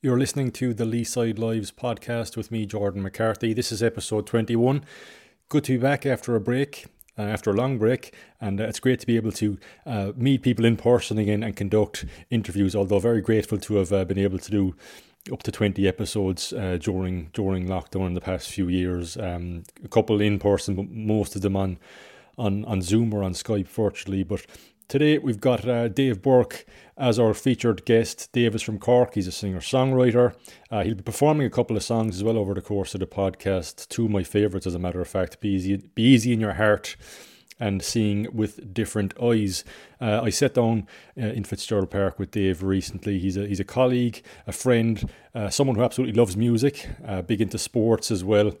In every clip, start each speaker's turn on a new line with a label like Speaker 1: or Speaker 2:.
Speaker 1: You're listening to the Leeside Lives podcast with me, Jordan McCarthy. This is episode 21. Good to be back after a break, uh, after a long break, and uh, it's great to be able to uh, meet people in person again and conduct interviews. Although very grateful to have uh, been able to do up to 20 episodes uh, during during lockdown in the past few years. Um, a couple in person, but most of them on on on Zoom or on Skype virtually. But today we've got uh, Dave Burke as our featured guest. Dave is from Cork. He's a singer songwriter. Uh, he'll be performing a couple of songs as well over the course of the podcast. Two of my favourites, as a matter of fact, "Be Easy, Be Easy in Your Heart." and seeing with different eyes. Uh, I sat down uh, in Fitzgerald Park with Dave recently. He's a he's a colleague, a friend, uh, someone who absolutely loves music, uh, big into sports as well.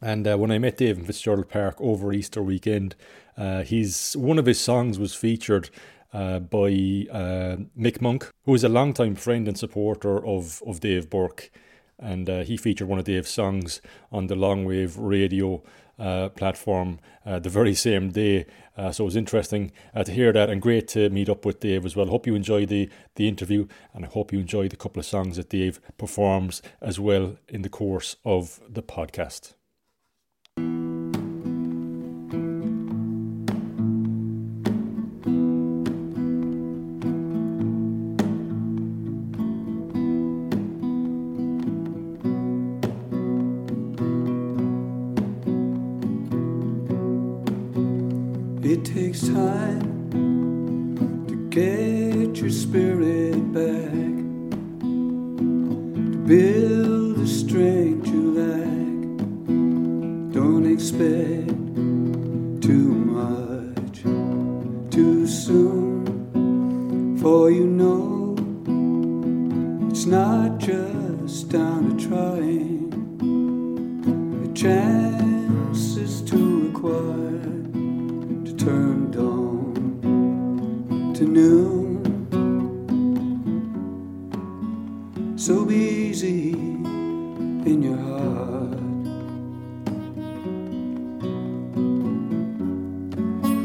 Speaker 1: And when I met Dave in Fitzgerald Park over Easter weekend, uh, he's one of his songs was featured uh, by uh, Mick Monk, who is a longtime friend and supporter of of Dave Burke, and uh, he featured one of Dave's songs on the Longwave Radio uh, platform uh, the very same day. So it was interesting to hear that and great to meet up with Dave as well. Hope you enjoy the, the interview and I hope you enjoy the couple of songs that Dave performs as well in the course of the podcast.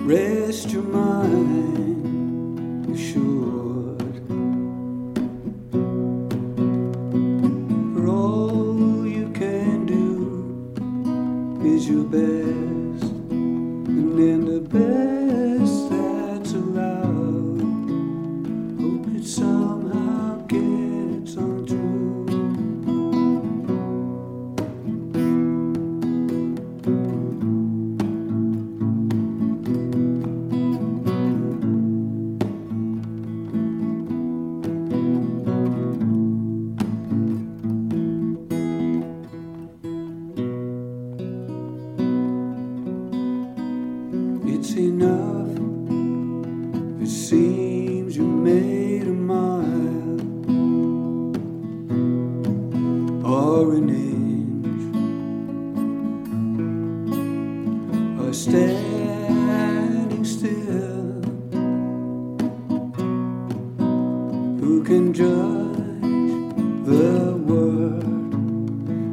Speaker 2: Rest your mind, you should.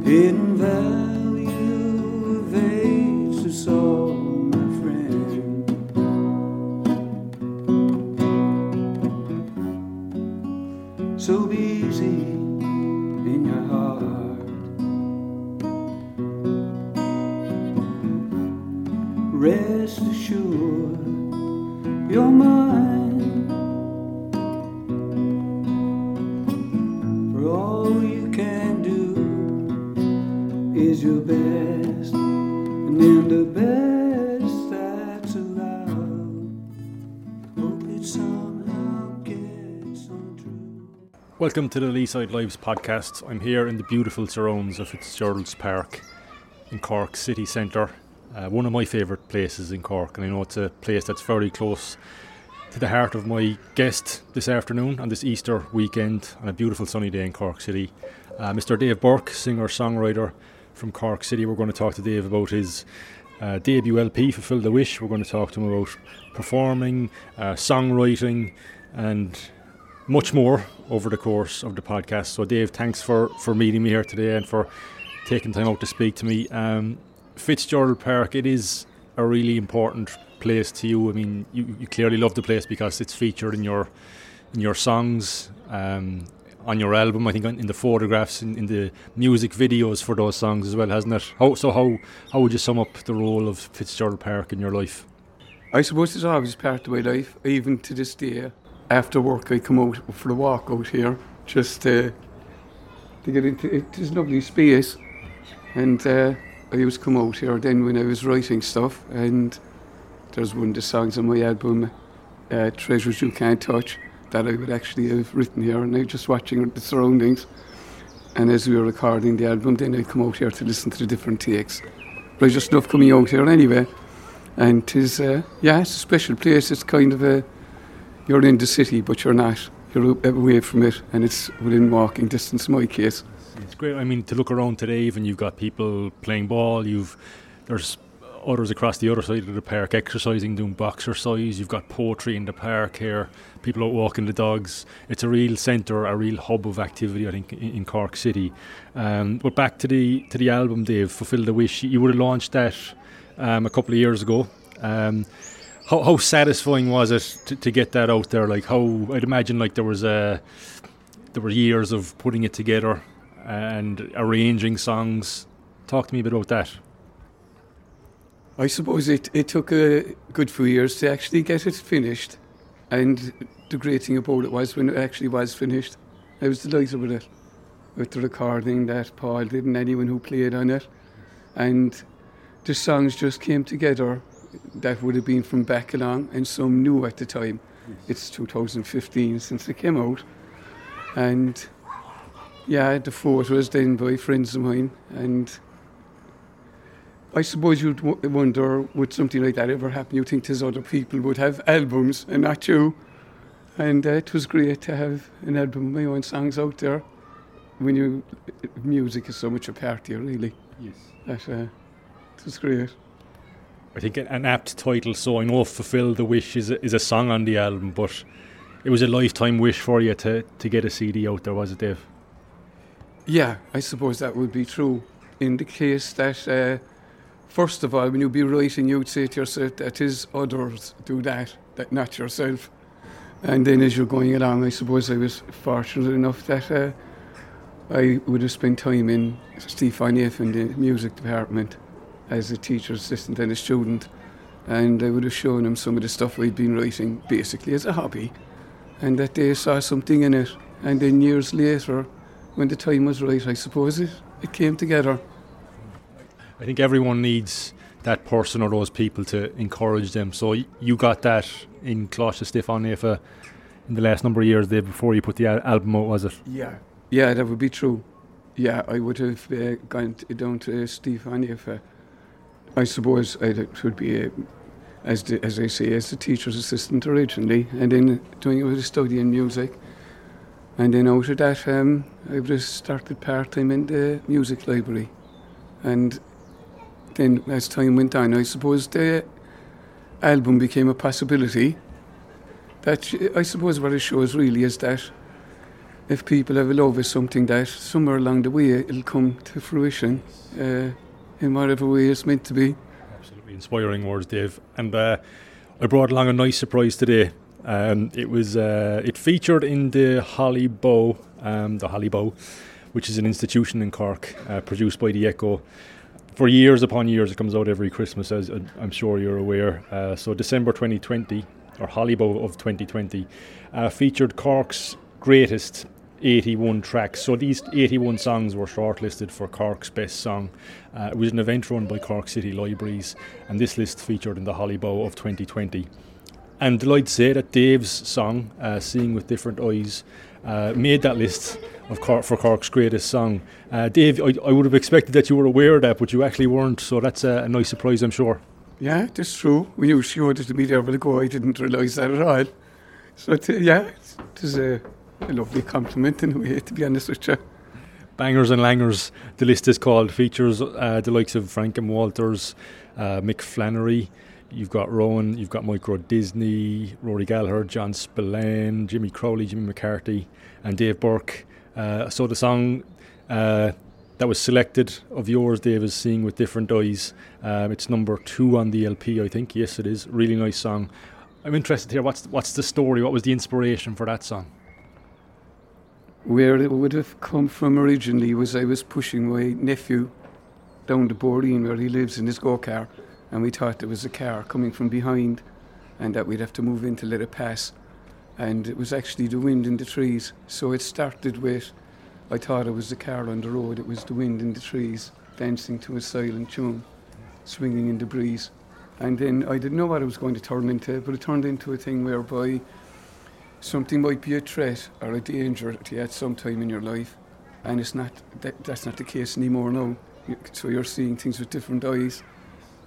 Speaker 2: Hidden value
Speaker 1: Welcome to the Leeside Lives podcast. I'm here in the beautiful surrounds of Fitzgerald's Park in Cork city centre. Uh, one of my favourite places in Cork, and I know it's a place that's very close to the heart of my guest this afternoon on this Easter weekend on a beautiful sunny day in Cork City. Uh, Mr. Dave Burke, singer songwriter from Cork City. We're going to talk to Dave about his uh, debut LP, Fulfill the Wish. We're going to talk to him about performing, uh, songwriting, and much more over the course of the podcast. So, Dave, thanks for, for meeting me here today and for taking time out to speak to me. Um, Fitzgerald Park, it is a really important place to you. I mean, you, you clearly love the place because it's featured in your in your songs. Um, on your album. I think in the photographs, in, in the music videos for those songs as well, hasn't it? How, so how how would you sum up the role of Fitzgerald Park in your life?
Speaker 2: I suppose it's always part of my life, even to this day. After work, I come out for a walk out here just uh, to get into it. It's lovely space, and uh, I used to come out here then when I was writing stuff. And there's one of the songs on my album, uh, "Treasures You Can't Touch," that I would actually have written here, and I was just watching the surroundings. And as we were recording the album, then I'd come out here to listen to the different takes. But I just love coming out here anyway. And tis, uh, yeah, it's a special place. It's kind of a, you're in the city, but you're not. You're away from it, and it's within walking distance in my case.
Speaker 1: It's great. I mean, to look around today, even you've got people playing ball. You've there's others across the other side of the park exercising, doing boxercise. You've got poetry in the park here. People out walking the dogs. It's a real centre, a real hub of activity. I think in, in Cork City. Um, but back to the to the album, Dave. Fulfill the wish. You would have launched that um, a couple of years ago. Um, how, how satisfying was it to, to get that out there? Like how I'd imagine like there was a there were years of putting it together and arranging songs. Talk to me a bit about that.
Speaker 2: I suppose it, it took a good few years to actually get it finished. And the great thing about it was when it actually was finished, I was delighted with it, with the recording that Paul did and anyone who played on it. And the songs just came together that would have been from back along and some new at the time. It's 2015 since it came out. And yeah, the photos then by friends of mine. And I suppose you'd w- wonder would something like that ever happen? You think there's other people would have albums and not you. And uh, it was great to have an album of my own songs out there. When you, music is so much a part of you, really.
Speaker 1: Yes.
Speaker 2: That uh, it was great.
Speaker 1: I think an apt title. So I know "Fulfill the Wish" is a, is a song on the album, but it was a lifetime wish for you to to get a CD out there, was it, Dave?
Speaker 2: Yeah, I suppose that would be true. In the case that, uh, first of all, when you'd be writing, you'd say to yourself that is others do that, that not yourself. And then as you're going along, I suppose I was fortunate enough that uh, I would have spent time in F in the music department as a teacher assistant and a student. And I would have shown them some of the stuff we'd been writing basically as a hobby. And that they saw something in it. And then years later, when the time was right, I suppose it, it came together.
Speaker 1: I think everyone needs that person or those people to encourage them. So you got that in Coláiste Stiofáin Naofa in the last number of years there before you put the album out, was it?
Speaker 2: Yeah. Yeah, that would be true. Yeah, I would have uh, gone down to Stefan I suppose I would be, uh, as the, as I say, as a teacher's assistant originally, and then doing it with a study in music. And then out of that, um, I just started part time in the music library. And then as time went on, I suppose the album became a possibility. That I suppose what it shows really is that if people have a love of something, that somewhere along the way it'll come to fruition uh, in whatever way it's meant to be.
Speaker 1: Absolutely inspiring words, Dave. And uh, I brought along a nice surprise today. Um, it was uh, it featured in the Holly Bough, um, the Holly Bough, which is an institution in Cork, uh, produced by the Echo. For years upon years, it comes out every Christmas, as uh, I'm sure you're aware. Uh, so December 2020, or Holly Bough of 2020, uh, featured Cork's greatest 81 tracks. So these 81 songs were shortlisted for Cork's Best Song. Uh, it was an event run by Cork City Libraries, and this list featured in the Holly Bough of 2020. And delighted to say that Dave's song, uh, Seeing with Different Eyes, uh, made that list of Cork, for Cork's greatest song. Uh, Dave, I, I, would have expected that you were aware of that, but you actually weren't, so that's a, a nice surprise, I'm sure.
Speaker 2: Yeah, that's true. When you showed it to me there but a ago, I didn't realise that at all. So, t- yeah, it was a, a lovely compliment in a way, to be honest with you.
Speaker 1: Bangers and Langers, the list is called, features uh, the likes of Frank and Walters, uh, Mick Flannery, You've got Rowan, you've got Micro Disney, Rory Gallagher, John Spillane, Jimmy Crowley, Jimmy McCarthy, and Dave Burke. Uh, so the song uh, that was selected of yours, Dave, is Seeing with Different Eyes. Um, it's number two on the LP, I think. Yes, it is. Really nice song. I'm interested here. What's what's the story? What was the inspiration for that song?
Speaker 2: Where it would have come from originally was I was pushing my nephew down the Boreen where he lives in his go car, and we thought there was a car coming from behind, and that we'd have to move in to let it pass. And it was actually the wind in the trees. So it started with, I thought it was the car on the road, it was the wind in the trees dancing to a silent tune, swinging in the breeze. And then I didn't know what it was going to turn into, but it turned into a thing whereby something might be a threat or a danger to you at some time in your life, and it's not that, that's not the case anymore now. So you're seeing things with different eyes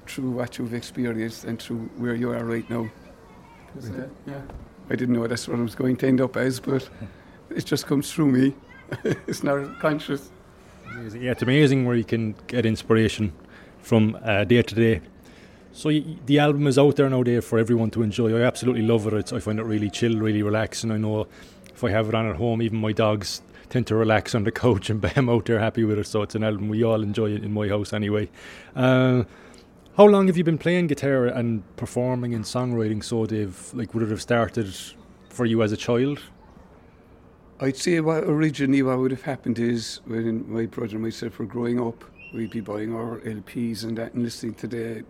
Speaker 2: through what you've experienced and through where you are right now. Yeah, I didn't know that's what I was going to end up as, but it just comes through me. it's not conscious.
Speaker 1: Amazing. Yeah, it's amazing where you can get inspiration from uh, day to day. So the album is out there now, there for everyone to enjoy. I absolutely love it. It's, I find it really chill, really relaxing. I know if I have it on at home, even my dogs tend to relax on the couch and bam out there happy with it. So it's an album we all enjoy in my house anyway. Uh, how long have you been playing guitar and performing and songwriting? So, Dave, like, would it have started for you as a child?
Speaker 2: I'd say what originally what would have happened is when my brother and myself were growing up, we'd be buying our LPs and that and listening to the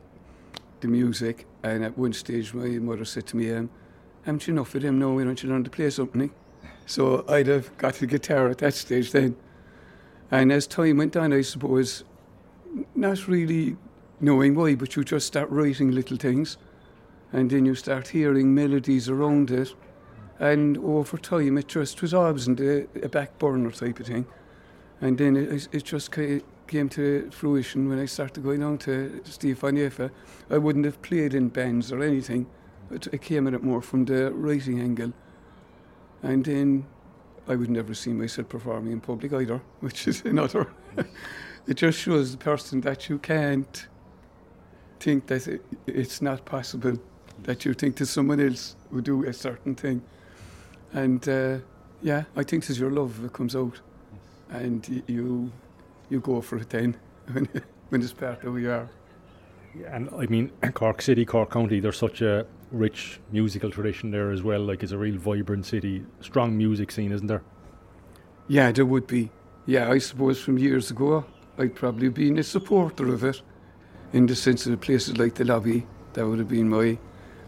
Speaker 2: the music. And at one stage, my mother said to me, um, "Haven't you enough of them now? Why don't you learn to play something?" So I'd have got the guitar at that stage then. And as time went on, I suppose, not really knowing why, but you just start writing little things, and then you start hearing melodies around it and over time it just was always in the, a back burner type of thing. And then it, it just came to fruition when I started going on to Stiofáin Naofa. I wouldn't have played in bands or anything. It, it came at it more from the writing angle. And then I would never see myself performing in public either, which is another. it just shows the person that you can't think that it, it's not possible, that you think that someone else would do a certain thing. And uh, yeah, I think it's your love that comes out, and you you go for a 10 when, when it's part of who you are.
Speaker 1: Yeah, and I mean Cork City, Cork County, there's such a rich musical tradition there as well. Like it's a real vibrant city, strong music scene, isn't there?
Speaker 2: Yeah, there would be. Yeah, I suppose from years ago, I'd probably been a supporter of it, in the sense of places like the lobby. That would have been my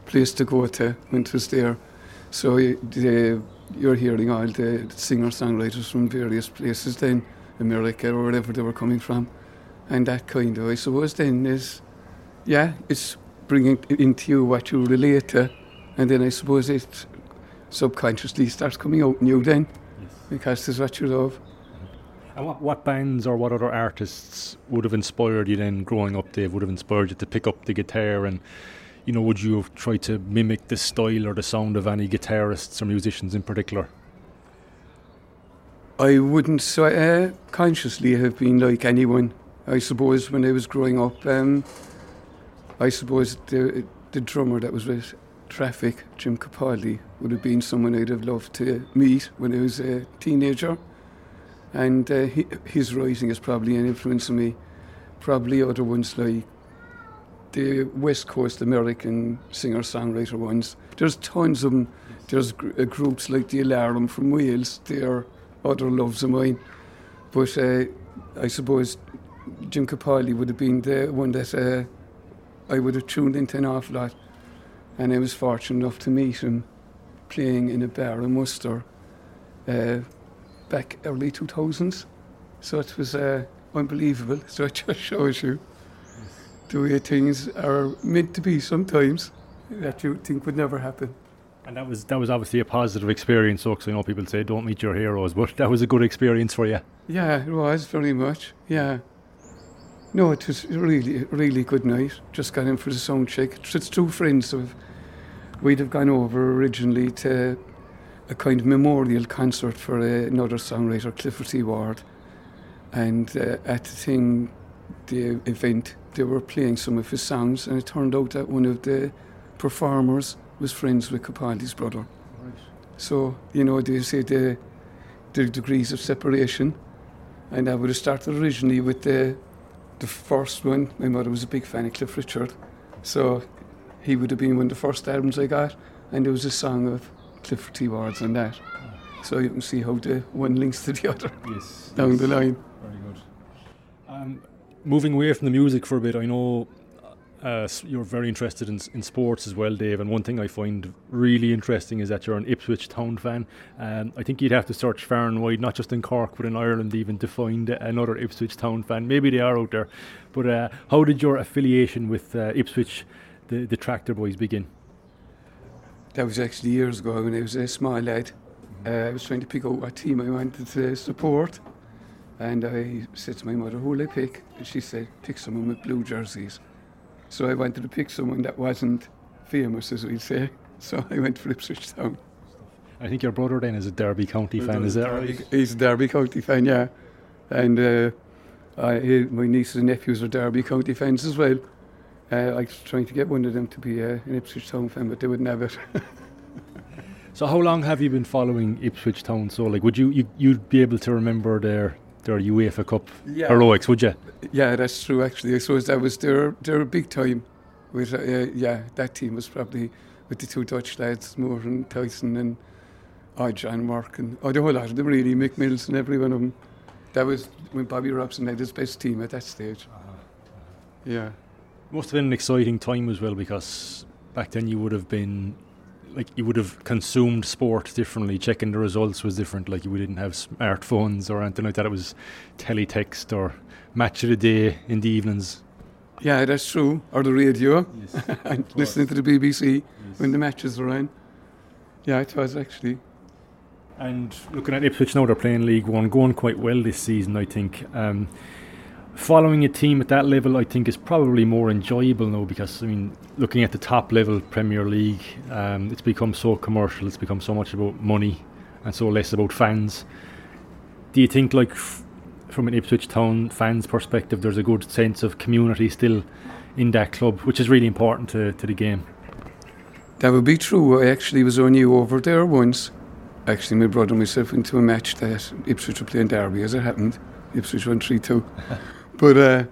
Speaker 2: place to go to when it was there. So the, you're hearing all the singer-songwriters from various places then, America or wherever they were coming from. And that kind of, I suppose, then is, yeah, it's bringing into you what you relate to. And then I suppose it subconsciously starts coming out in you then, yes. because it's what you love.
Speaker 1: And what, what bands or what other artists would have inspired you then growing up, Dave, would have inspired you to pick up the guitar and you know, would you have tried to mimic the style or the sound of any guitarists or musicians in particular?
Speaker 2: I wouldn't uh, consciously have been like anyone. I suppose when I was growing up, um, I suppose the the drummer that was with Traffic, Jim Capaldi, would have been someone I'd have loved to meet when I was a teenager. And uh, he, his writing is probably an influence on me. Probably other ones like the West Coast American singer songwriter ones. There's tons of them. There's gr- uh, groups like the Alarm from Wales. They are other loves of mine. But uh, I suppose Jim Capaldi would have been the one that uh, I would have tuned into an awful lot. And I was fortunate enough to meet him playing in a bar in Worcester uh, back early 2000s. So it was uh, unbelievable. So it just shows you the way things are meant to be sometimes that you think would never happen.
Speaker 1: And that was that was obviously a positive experience. So, I know people say don't meet your heroes, but that was a good experience for you.
Speaker 2: Yeah, it was very much. Yeah. No, it was really, really good night. Just got in for the sound check. It's two friends of we'd have gone over originally to a kind of memorial concert for uh, another songwriter, Clifford T. Ward. And uh, at the thing, the event, they were playing some of his songs, and it turned out that one of the performers was friends with Capaldi's brother. Right. So, you know, they say the, the degrees of separation, and I would have started originally with the, the first one. My mother was a big fan of Cliff Richard, so he would have been one of the first albums I got, and there was a song of Clifford T. Ward's on that. so you can see how the one links to the other
Speaker 1: Yes.
Speaker 2: down
Speaker 1: yes.
Speaker 2: the line.
Speaker 1: Very good. Um, moving away from the music for a bit, I know uh, you're very interested in, in sports as well, Dave. And one thing I find really interesting is that you're an Ipswich Town fan. Um, I think you'd have to search far and wide, not just in Cork, but in Ireland, even to find another Ipswich Town fan. Maybe they are out there. But uh, how did your affiliation with uh, Ipswich, the, the Tractor Boys, begin?
Speaker 2: That was actually years ago when I was a small lad. Uh, I was trying to pick out what team I wanted to support. And I said to my mother, who will I pick? And she said, pick someone with blue jerseys. So I wanted to pick someone that wasn't famous, as we'd say. So I went for Ipswich Town.
Speaker 1: I think your brother then is a Derby County fan, is that right?
Speaker 2: He's a Derby County fan, yeah. And uh, I, he- my nieces and nephews are Derby County fans as well. Uh, I was trying to get one of them to be uh, an Ipswich Town fan, but they wouldn't have it.
Speaker 1: So how long have you been following Ipswich Town? So like, would you, you you'd be able to remember their their UEFA Cup
Speaker 2: yeah.
Speaker 1: heroics? Would you?
Speaker 2: Yeah, that's true. Actually, I suppose that was their their big time. With uh, yeah, that team was probably with the two Dutch lads, Mühren and Thijssen, and oh, John Wark, and oh, the whole lot of them really, Mick Mills and every one of them. That was when Bobby Robson had his best team at that stage. Yeah,
Speaker 1: Must have been an exciting time as well because back then you would have been like you would have consumed sport differently. Checking the results was different. Like we didn't have smartphones or anything like that. It was teletext or match of the day in the evenings.
Speaker 2: yeah, that's true. Or the radio,
Speaker 1: Yes.
Speaker 2: and listening to the BBC when the matches were on. Yeah, it was actually.
Speaker 1: And looking at Ipswich now, they're playing League One, going quite well this season, I think. Um, following a team at that level, I think, is probably more enjoyable now because, I mean, looking at the top level Premier League, um, it's become so commercial, it's become so much about money and so less about fans. Do you think, like, f- from an Ipswich Town fans' perspective, there's a good sense of community still in that club, which is really important to, to the game?
Speaker 2: That would be true. I actually was only over there once. Actually, my brother and myself went to a match that Ipswich were playing Derby, as it happened. Ipswich won 3 2. but uh,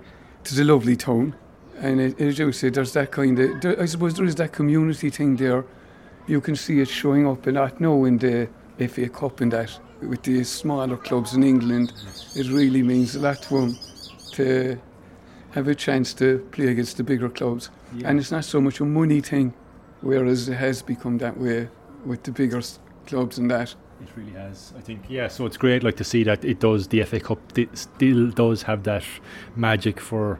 Speaker 2: it's a lovely town. And it, as you say, there's that kind of, there, I suppose there is that community thing there. You can see it showing up a lot now in the FA Cup and that. With the smaller clubs in England, it really means a lot to them to have a chance to play against the bigger clubs. And it's not so much a money thing, whereas it has become that way with the bigger clubs and that.
Speaker 1: It really has, I think. Yeah, so it's great, like to see that it does. The FA Cup still does have that magic for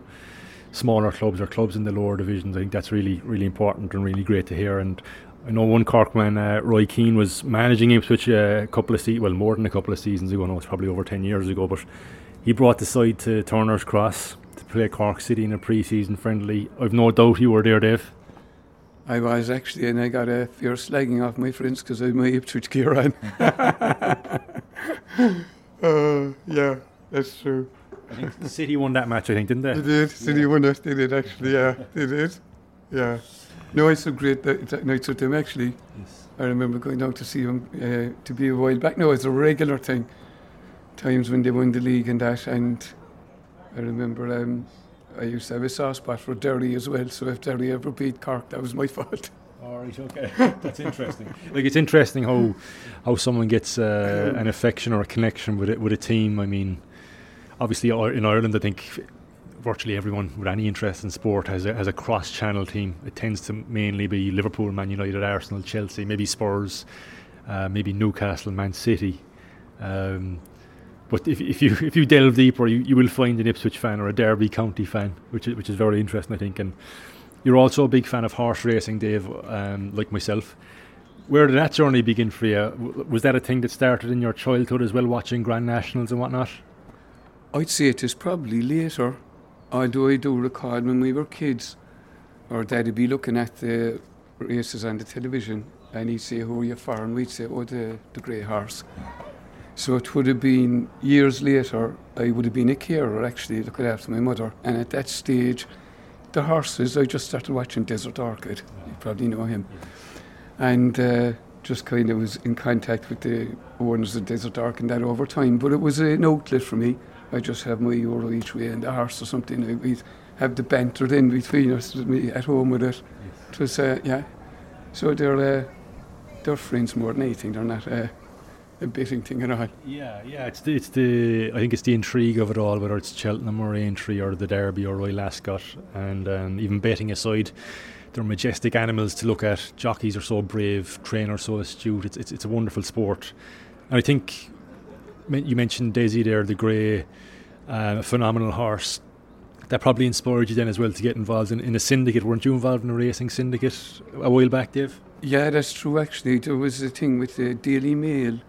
Speaker 1: smaller clubs or clubs in the lower divisions. I think that's really, really important and really great to hear. And I know one Cork man, uh, Roy Keane, was managing Ipswich uh, a couple of se- well, more than a couple of seasons ago. No, it's probably over ten years ago. But he brought the side to Turner's Cross to play Cork City in a pre-season friendly. I've no doubt you were there, Dave.
Speaker 2: I was actually, and I got a fierce slagging off my friends because I had my Ipswich gear on. uh, yeah, that's true.
Speaker 1: I think the City won that match. I think, didn't
Speaker 2: They
Speaker 1: they?
Speaker 2: did. City won that. They did actually. Yeah, they did. Yeah. No, it's so great that, that nights with them actually.
Speaker 1: Yes.
Speaker 2: I remember going down to see them uh, to be a while back. No, it's a regular thing. Times when they won the league and that, and I remember um, I used to have a soft spot for Derry as well. So if Derry ever beat Cork, that was my fault.
Speaker 1: All right, okay, that's interesting. like it's interesting how how someone gets uh, an affection or a connection with it with a team. I mean, obviously in Ireland, I think virtually everyone with any interest in sport has a, has a cross-channel team. It tends to mainly be Liverpool, Man United, Arsenal, Chelsea, maybe Spurs, uh, maybe Newcastle, Man City. Um, but if, if you if you delve deeper, you, you will find an Ipswich fan or a Derby County fan, which is, which is very interesting, I think. And you're also a big fan of horse racing, Dave, um, like myself. Where did that journey begin for you? Was that a thing that started in your childhood as well, watching Grand Nationals and whatnot?
Speaker 2: I'd say it is probably later, although I do recall when we were kids, our dad'd be looking at the races on the television and he'd say, Who are you for? And we'd say, Oh, the, the grey horse. So it would have been years later, I would have been a carer actually looking after my mother. And at that stage, the horses, I just started watching Desert Orchid. You probably know him. And uh, just kind of was in contact with the owners of Desert Orchid and that over time. But it was an outlet for me. I just have my euro each way and the horse or something. We'd have the banter in between us, me at home with it. It was, uh, yeah. So they're, uh, they're friends more than anything. They're not, a betting thing at all.
Speaker 1: Yeah, yeah, it's the, it's the I think it's the intrigue of it all, whether it's Cheltenham or Aintree or the Derby or Royal Ascot, and um, even betting aside, they're majestic animals to look at. Jockeys are so brave, trainers so astute. It's it's, it's a wonderful sport, and I think you mentioned Dessie there, the grey, uh, phenomenal horse. That probably inspired you then as well to get involved in, in a syndicate. Weren't you involved in a racing syndicate a while back, Dave?
Speaker 2: Yeah, that's true. Actually, there was a thing with the Daily Mail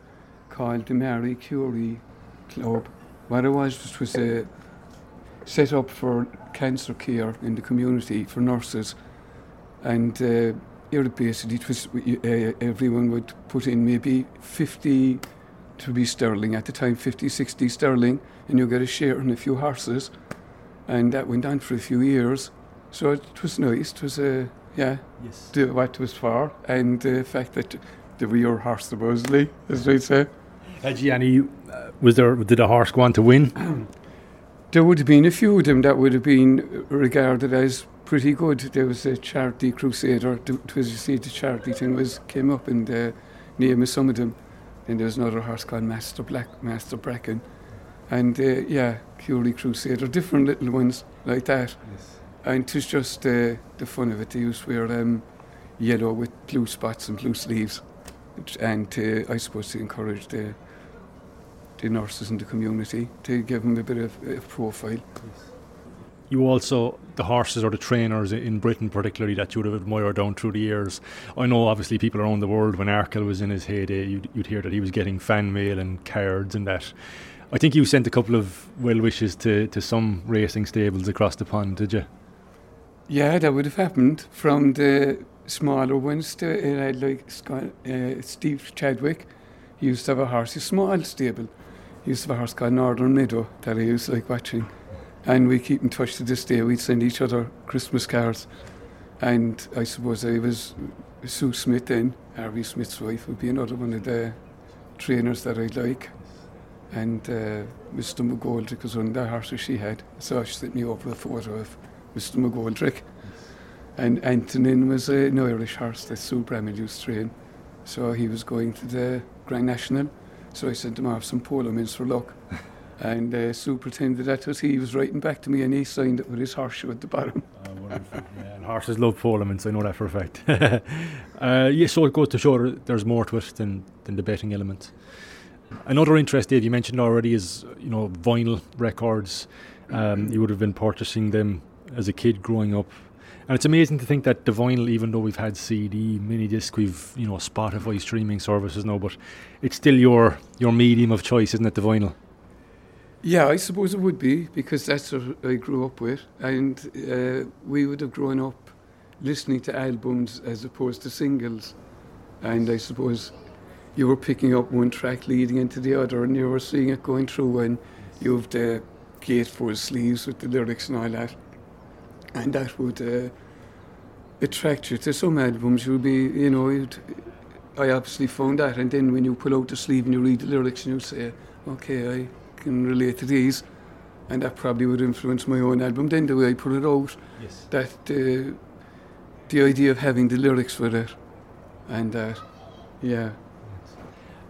Speaker 2: called the Marie Curie Club. What it was, it was a set up for cancer care in the community for nurses. And uh, basically, it was, uh, everyone would put in maybe 50 to be sterling at the time, 50, 60 sterling, and you get a share in a few horses. And that went on for a few years. So it was nice. It was a, yeah, yes. the, what it was for. And the fact that they were your horse, supposedly, as they say.
Speaker 1: Uh, Gianni, uh, was there did a horse go on to win?
Speaker 2: there would have been a few of them that would have been regarded as pretty good. There was a charity crusader. It was you see the charity thing was came up in the name of some of them. And there was another horse called Master Black, Master Bracken, and uh, yeah, Curie Crusader, different little ones like that. Yes. And it was just uh, the fun of it. They used to wear um, yellow with blue spots and blue sleeves, and uh, I suppose to encourage the the nurses in the community to give them a bit of a profile.
Speaker 1: You also, the horses or the trainers in Britain, particularly that you would have admired down through the years. I know, obviously, people around the world when Arkle was in his heyday, you'd, you'd hear that he was getting fan mail and cards and that. I think you sent a couple of well wishes to, to some racing stables across the pond, did you?
Speaker 2: Yeah, that would have happened from the smaller ones to uh, like uh, Steve Chadwick. He used to have a horse, a small stable used to have a Northern Meadow that I used to like watching. And we keep in touch to this day. We'd send each other Christmas cards. And I suppose I was Sue Smith then, Harvey Smith's wife, would be another one of the trainers that I like. And uh, Mr. McGoldrick was one of the horses she had. So she sent me over a photo of Mr. McGoldrick. And Antonin was an Irish horse that Sue Bramall used to train. So he was going to the Grand National. So I sent him off some polo mints for luck. and uh, Sue pretended that was he. He was writing back to me and he signed it with his horseshoe at the bottom.
Speaker 1: Uh, yeah, and horses love polo mints, I know that for a fact. uh, yeah, so it goes to show there's more to it than, than the betting element. Another interest, Dave, you mentioned already is you know vinyl records. Um, you would have been purchasing them as a kid growing up. And it's amazing to think that the vinyl, even though we've had CD, mini disc, we've you know Spotify streaming services now, but it's still your your medium of choice, isn't it? The vinyl.
Speaker 2: Yeah, I suppose it would be because that's what I grew up with, and uh, we would have grown up listening to albums as opposed to singles, and I suppose you were picking up one track leading into the other, and you were seeing it going through, and you have the gatefold sleeves with the lyrics and all that and that would uh, attract you to some albums. You'd be, you know, I obviously found that, and then when you pull out the sleeve and you read the lyrics, and you say, okay, I can relate to these, and that probably would influence my own album. Then the way I put it out, yes. that uh, the idea of having the lyrics with it, and that, yeah.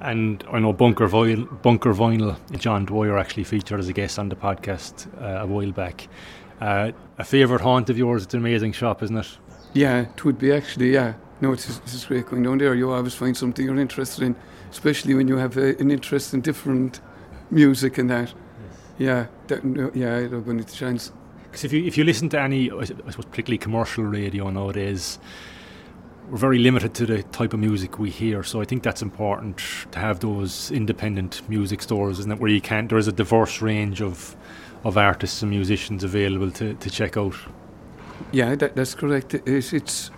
Speaker 1: And I know Bunker Vinyl, Bunker Vinyl, John Dwyer actually featured as a guest on the podcast uh, a while back. Uh, a favourite haunt of yours. It's an amazing shop, isn't it?
Speaker 2: Yeah, it would be actually. Yeah, no, it's it's great going down there. You always find something you're interested in, especially when you have a, an interest in different music and that. Yes. Yeah, that, yeah, I don't get a chance.
Speaker 1: Because if you if you listen to any, I suppose particularly commercial radio nowadays, we're very limited to the type of music we hear. So I think that's important to have those independent music stores, isn't it? Where you can't, there is a diverse range of of artists and musicians available to, to check out.
Speaker 2: Yeah, that, that's correct. It's, it's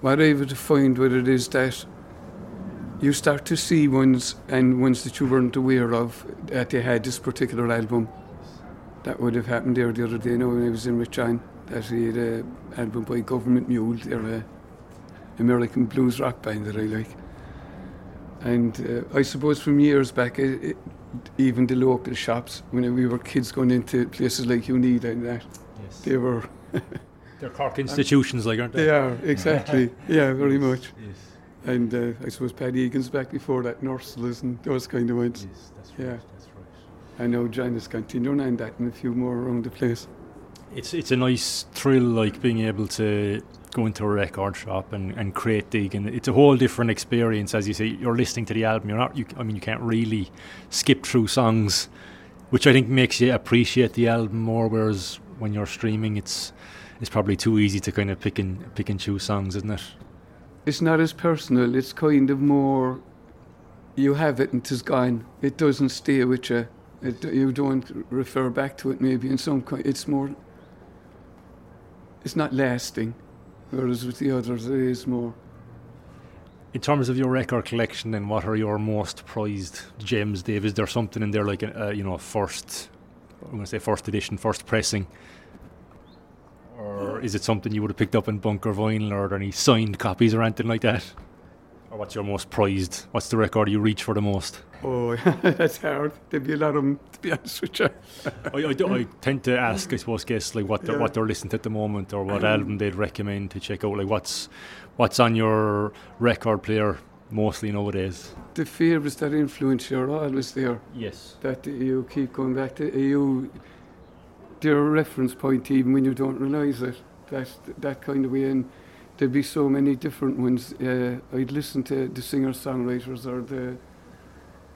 Speaker 2: what I would find with it is that you start to see ones and ones that you weren't aware of that they had this particular album. That would have happened there the other day. You know, when I was in Richmond, that he had an album by Government Mule. They're a American blues rock band that I like. And uh, I suppose from years back, it, it, even the local shops, when we were kids going into places like Uneeda and that, yes. they were.
Speaker 1: They're Cork institutions, like, aren't they?
Speaker 2: They are, exactly. yeah, very much. Yes. And uh, I suppose Paddy Egan's back before that, Nurses and those kind of ones.
Speaker 1: Yes, that's
Speaker 2: Yeah.
Speaker 1: That's right.
Speaker 2: I know John is continuing and that and a few more around the place.
Speaker 1: It's it's a nice thrill, like being able to go into a record shop and, and create dig, and it's a whole different experience. As you say, you're listening to the album. You're not. You, I mean, you can't really skip through songs, which I think makes you appreciate the album more. Whereas when you're streaming, it's it's probably too easy to kind of pick and pick and choose songs, isn't it?
Speaker 2: It's not as personal, it's kind of more you have it and it's gone. It doesn't stay with you. It, you don't refer back to it maybe in some kind. It's more, it's not lasting. Whereas with the others, it is more.
Speaker 1: In terms of your record collection, then what are your most prized gems, Dave? Is there something in there like a, uh, you know first, I'm going to say first edition, first pressing, or is it something you would have picked up in bunker vinyl, or any signed copies or anything like that? Or what's your most prized? What's the record you reach for the most?
Speaker 2: Oh, that's hard. There'd be a lot of them, to be honest with you.
Speaker 1: I, I, do- I tend to ask, I suppose, guests like what they're,
Speaker 2: Yeah.
Speaker 1: what they're listening to at the moment, or what
Speaker 2: Um,
Speaker 1: album they'd recommend to check out. Like what's what's on your record player mostly nowadays?
Speaker 2: The favourites that influence you are always there.
Speaker 1: Yes.
Speaker 2: that you keep going back to you they're a reference point even when you don't realise it that that kind of way and there'd be so many different ones uh, I'd listen to the singer songwriters or the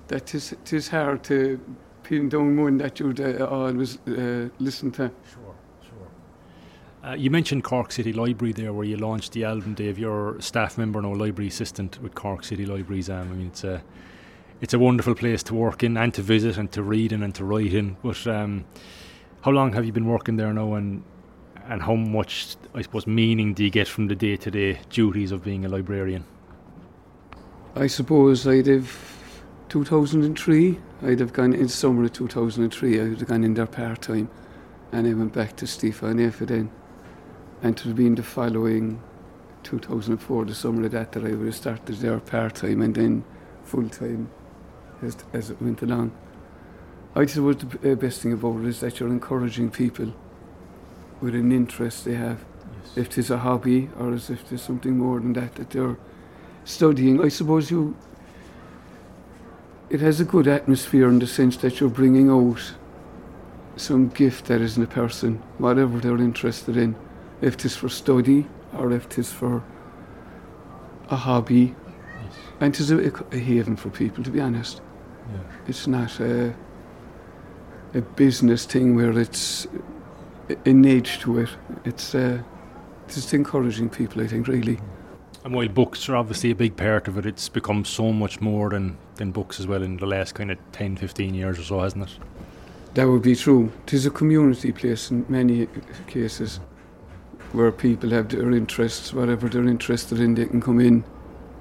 Speaker 2: that tis, tis hard to pin down one that you'd uh, always uh, listen to
Speaker 1: Sure, sure. Uh, you mentioned Cork City Library there, where you launched the album. Dave, you're a staff member now, library assistant with Cork City Libraries. Um, I mean, it's a it's a wonderful place to work in and to visit and to read in and to write in. But um, how long have you been working there now, and and how much, I suppose, meaning do you get from the day to day duties of being a librarian?
Speaker 2: I suppose I'd have 2003 I'd have gone in summer of 2003 I'd have gone in there part-time and I went back to Stiofáin Naofa then and would have been the following 2004 the summer of that that I would have started there part-time and then full-time as, as it went along I suppose the uh, best thing about it is that you're encouraging people with an interest they have if it's a hobby or as if there's something more than that that they're studying. I suppose you. It has a good atmosphere in the sense that you're bringing out some gift that is in a person, whatever they're interested in, if it is for study or if it is for a hobby. And it is a, a haven for people, to be honest.
Speaker 1: Yeah.
Speaker 2: It's not a, a business thing where it's an age to it. It's uh, just encouraging people, I think, really.
Speaker 1: And while books are obviously a big part of it, it's become so much more than, than books as well in the last kind of 10, 15 years or so, hasn't it?
Speaker 2: That would be true. It is a community place in many cases where people have their interests, whatever they're interested in, they can come in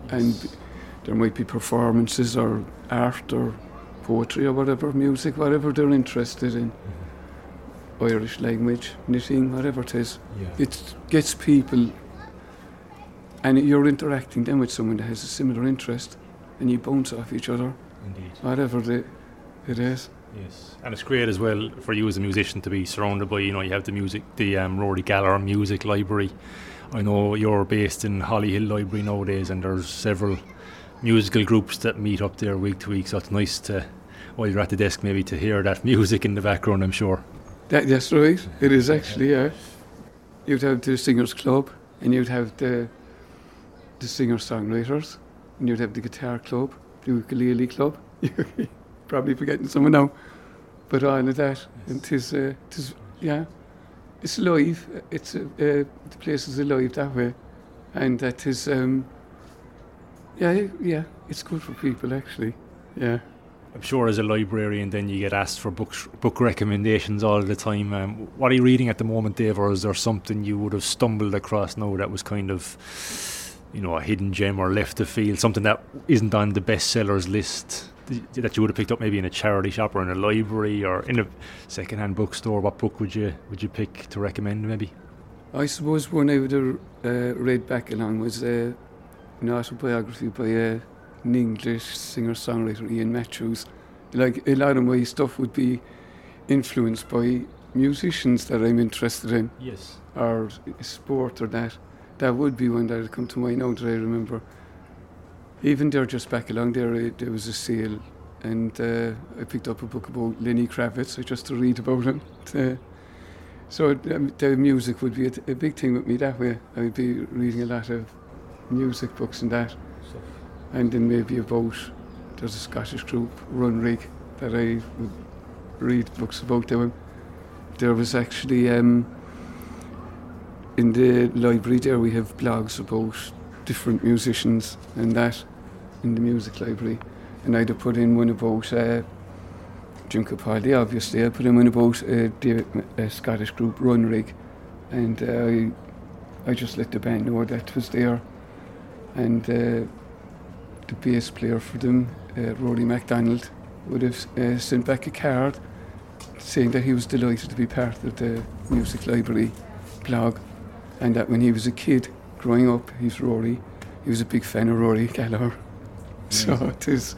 Speaker 2: and there might be performances or art or poetry or whatever, music, whatever they're interested in. Irish language, knitting, whatever it is.
Speaker 1: Yeah.
Speaker 2: It gets people, and you're interacting then with someone that has a similar interest, and you bounce off each other,
Speaker 1: Indeed.
Speaker 2: whatever the, it is.
Speaker 1: Yes, and it's great as well for you as a musician to be surrounded by, you know, you have the music, the um, Rory Gallagher Music Library. I know you're based in Holly Hill Library nowadays, and there's several musical groups that meet up there week to week. So it's nice to, while you're at the desk, maybe to hear that music in the background. I'm sure.
Speaker 2: That, that's right. It is actually, yeah. You'd have the singers club, and you'd have the the singer songwriters, and you'd have the guitar club, the ukulele club. Probably forgetting someone now, but all of that. And tis, uh, tis, yeah, it's live. It's uh, uh, the place is alive that way, and that is, um, yeah, yeah. It's good for people actually. Yeah.
Speaker 1: I'm sure as a librarian, then you get asked for books, book recommendations all the time. Um, what are you reading at the moment, Dave, or is there something you would have stumbled across now that was kind of, you know, a hidden gem or left of field, something that isn't on the bestsellers list that you would have picked up maybe in a charity shop or in a library or in a second-hand bookstore? What book would you would you pick to recommend, maybe?
Speaker 2: I suppose one I would have uh, read back along was uh, an autobiography by uh, an English singer-songwriter, Ian Matthews. Like a lot of my stuff would be influenced by musicians that I'm interested in,
Speaker 1: Yes.
Speaker 2: or sport or that. That would be one that would come to mind now that I remember. even there, just back along there, there was a sale, and uh, I picked up a book about Lenny Kravitz, just to read about him. Uh, so um, the music would be a, a, big thing with me that way. I would be reading a lot of music books and that, and then maybe about there's a Scottish group, Runrig, that I read books about them. There was actually um, in the library there we have blogs about different musicians and that in the music library. And I'd have put in one about uh, Jim Capaldi, obviously. I put in one about uh, the uh, Scottish group Runrig. And uh, I, I just let the band know that was there. And uh, the bass player for them, uh, Rory MacDonald, would have uh, sent back a card saying that he was delighted to be part of the music library blog and that when he was a kid growing up, he's Rory, he was a big fan of Rory Gallagher. So it is,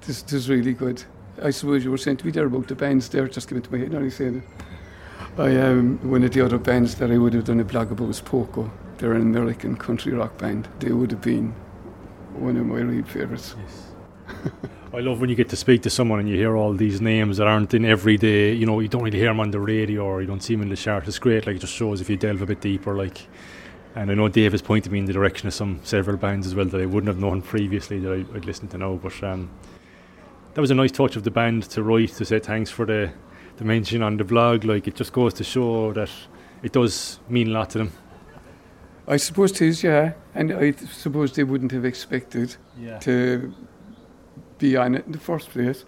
Speaker 2: it is, it is really good. I suppose you were saying to me there about the bands there, just give it to my head now you saying it. I um, one of the other bands that I would have done a blog about was Poco. They're an American country rock band. They would have been one of my favourites.
Speaker 1: Yes. I love when you get to speak to someone and you hear all these names that aren't in every day. You know, you don't really hear them on the radio or you don't see them in the chart. It's great. Like it just shows if you delve a bit deeper. Like, and I know Dave has pointed me in the direction of some several bands as well that I wouldn't have known previously that I, would listened to now. But um, that was a nice touch of the band to write to say thanks for the the mention on the blog. Like it just goes to show that it does mean a lot to them.
Speaker 2: I suppose it is, yeah. And I suppose they wouldn't have expected yeah. to be on it in the first place.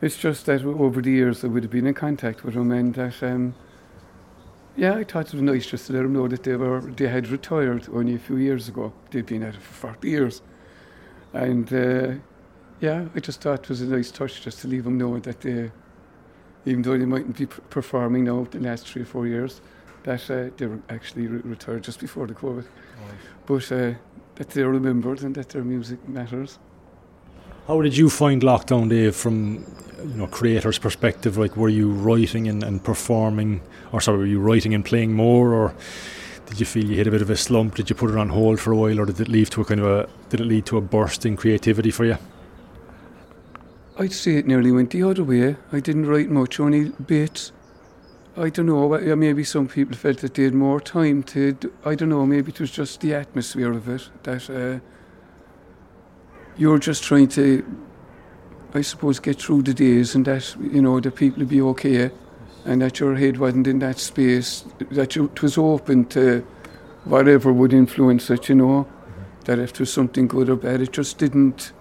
Speaker 2: It's just that over the years I would have been in contact with them and that, um, yeah, I thought it was nice just to let them know that they were they had retired only a few years ago. They'd been at it for 40 years. And uh, yeah, I just thought it was a nice touch just to leave them know that they, even though they mightn't be performing now the last three or four years, that uh, they were actually re- retired just before the COVID. Right. But uh, that they're remembered and that their music matters.
Speaker 1: How did you find lockdown, Dave, from you know creator's perspective? Like, were you writing and, and performing, or sorry, were you writing and playing more, or did you feel you hit a bit of a slump? Did you put it on hold for a while, or did it lead to a kind of a did it lead to a burst in creativity for you?
Speaker 2: I'd say it nearly went the other way. I didn't write much, only bits. I don't know. Maybe some people felt that they had more time to. I don't know. Maybe it was just the atmosphere of it that. Uh, you're just trying to, I suppose, get through the days and that, you know, that people will be okay and that your head wasn't in that space, that you, it was open to whatever would influence it, you know, mm-hmm. that if there's something good or bad, it just didn't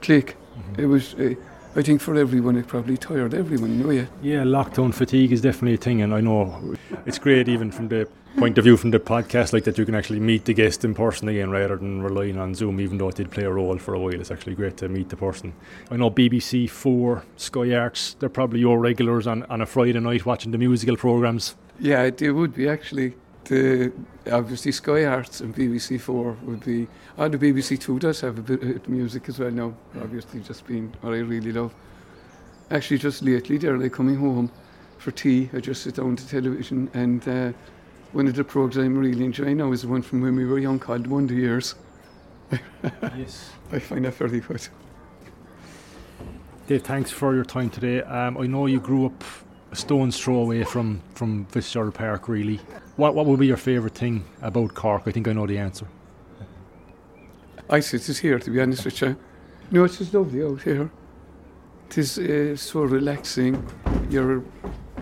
Speaker 2: click. Mm-hmm. It was. Uh, I think for everyone, it probably tired everyone a way.
Speaker 1: Yeah, lockdown fatigue is definitely a thing, and I know it's great even from the point of view from the podcast, like that you can actually meet the guest in person again rather than relying on Zoom, even though it did play a role for a while. It's actually great to meet the person. I know BBC Four, Sky Arts, they're probably your regulars on, on a Friday night watching the musical programmes.
Speaker 2: Yeah, they would be actually. The, obviously, Sky Arts and BBC Four would be Oh, the BBC Two does have a bit of music as well now. Obviously, just being what I really love. Actually, just lately, they're like coming home for tea. I just sit down to television, and uh, one of the programs I'm really enjoying now is the one from when we were young called Wonder Years. yes, I find that very good.
Speaker 1: Dave, thanks for your time today. Um, I know you grew up a stone's throw away from from Fitzgerald Park. Really, what what would be your favourite thing about Cork? I think I know the answer.
Speaker 2: I sit is here, to be honest with you. No, it's just lovely out here. It is uh, so relaxing. You're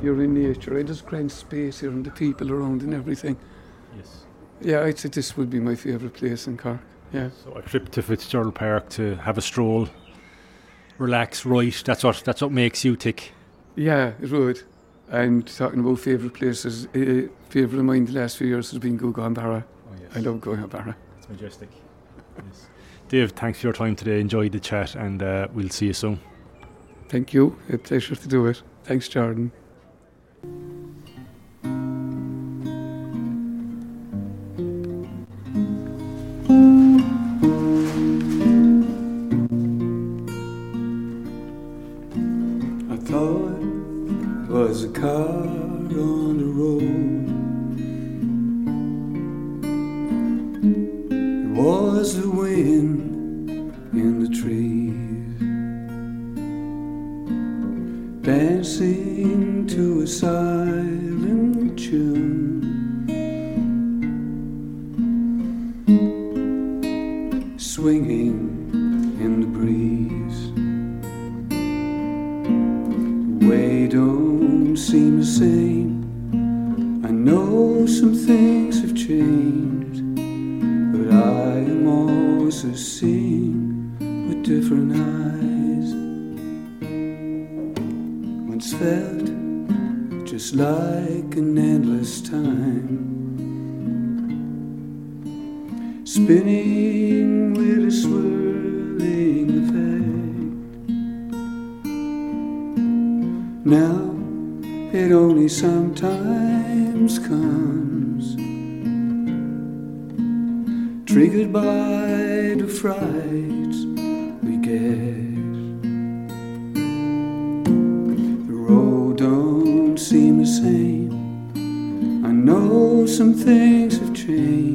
Speaker 2: you're in nature. It is grand space here and the people around and everything. Yes. Yeah, I'd say this would be my favourite place in Cork. Yeah.
Speaker 1: So a trip to Fitzgerald Park to have a stroll, relax, write. That's what that's what makes you tick.
Speaker 2: Yeah, it would. And talking about favourite places, uh, favourite of mine the last few years has been Gougane Barra. Oh, yes. I love Gougane Barra.
Speaker 1: It's majestic. Yes. Dave, thanks for your time today. Enjoyed the chat, and uh, we'll see you soon.
Speaker 2: Thank you. A pleasure to do it. Thanks, Jordan. card on the road. It was the wind in the trees, dancing to a song. felt just like an endless time. Spinning with a swirling effect. Now it only sometimes comes. Triggered by the fright we get. some things have changed.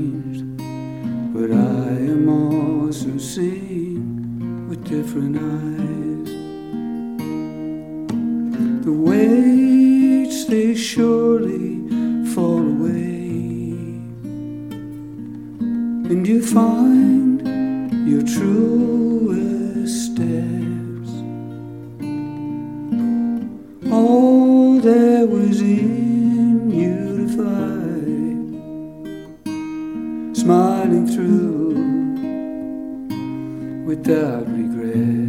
Speaker 2: without regret.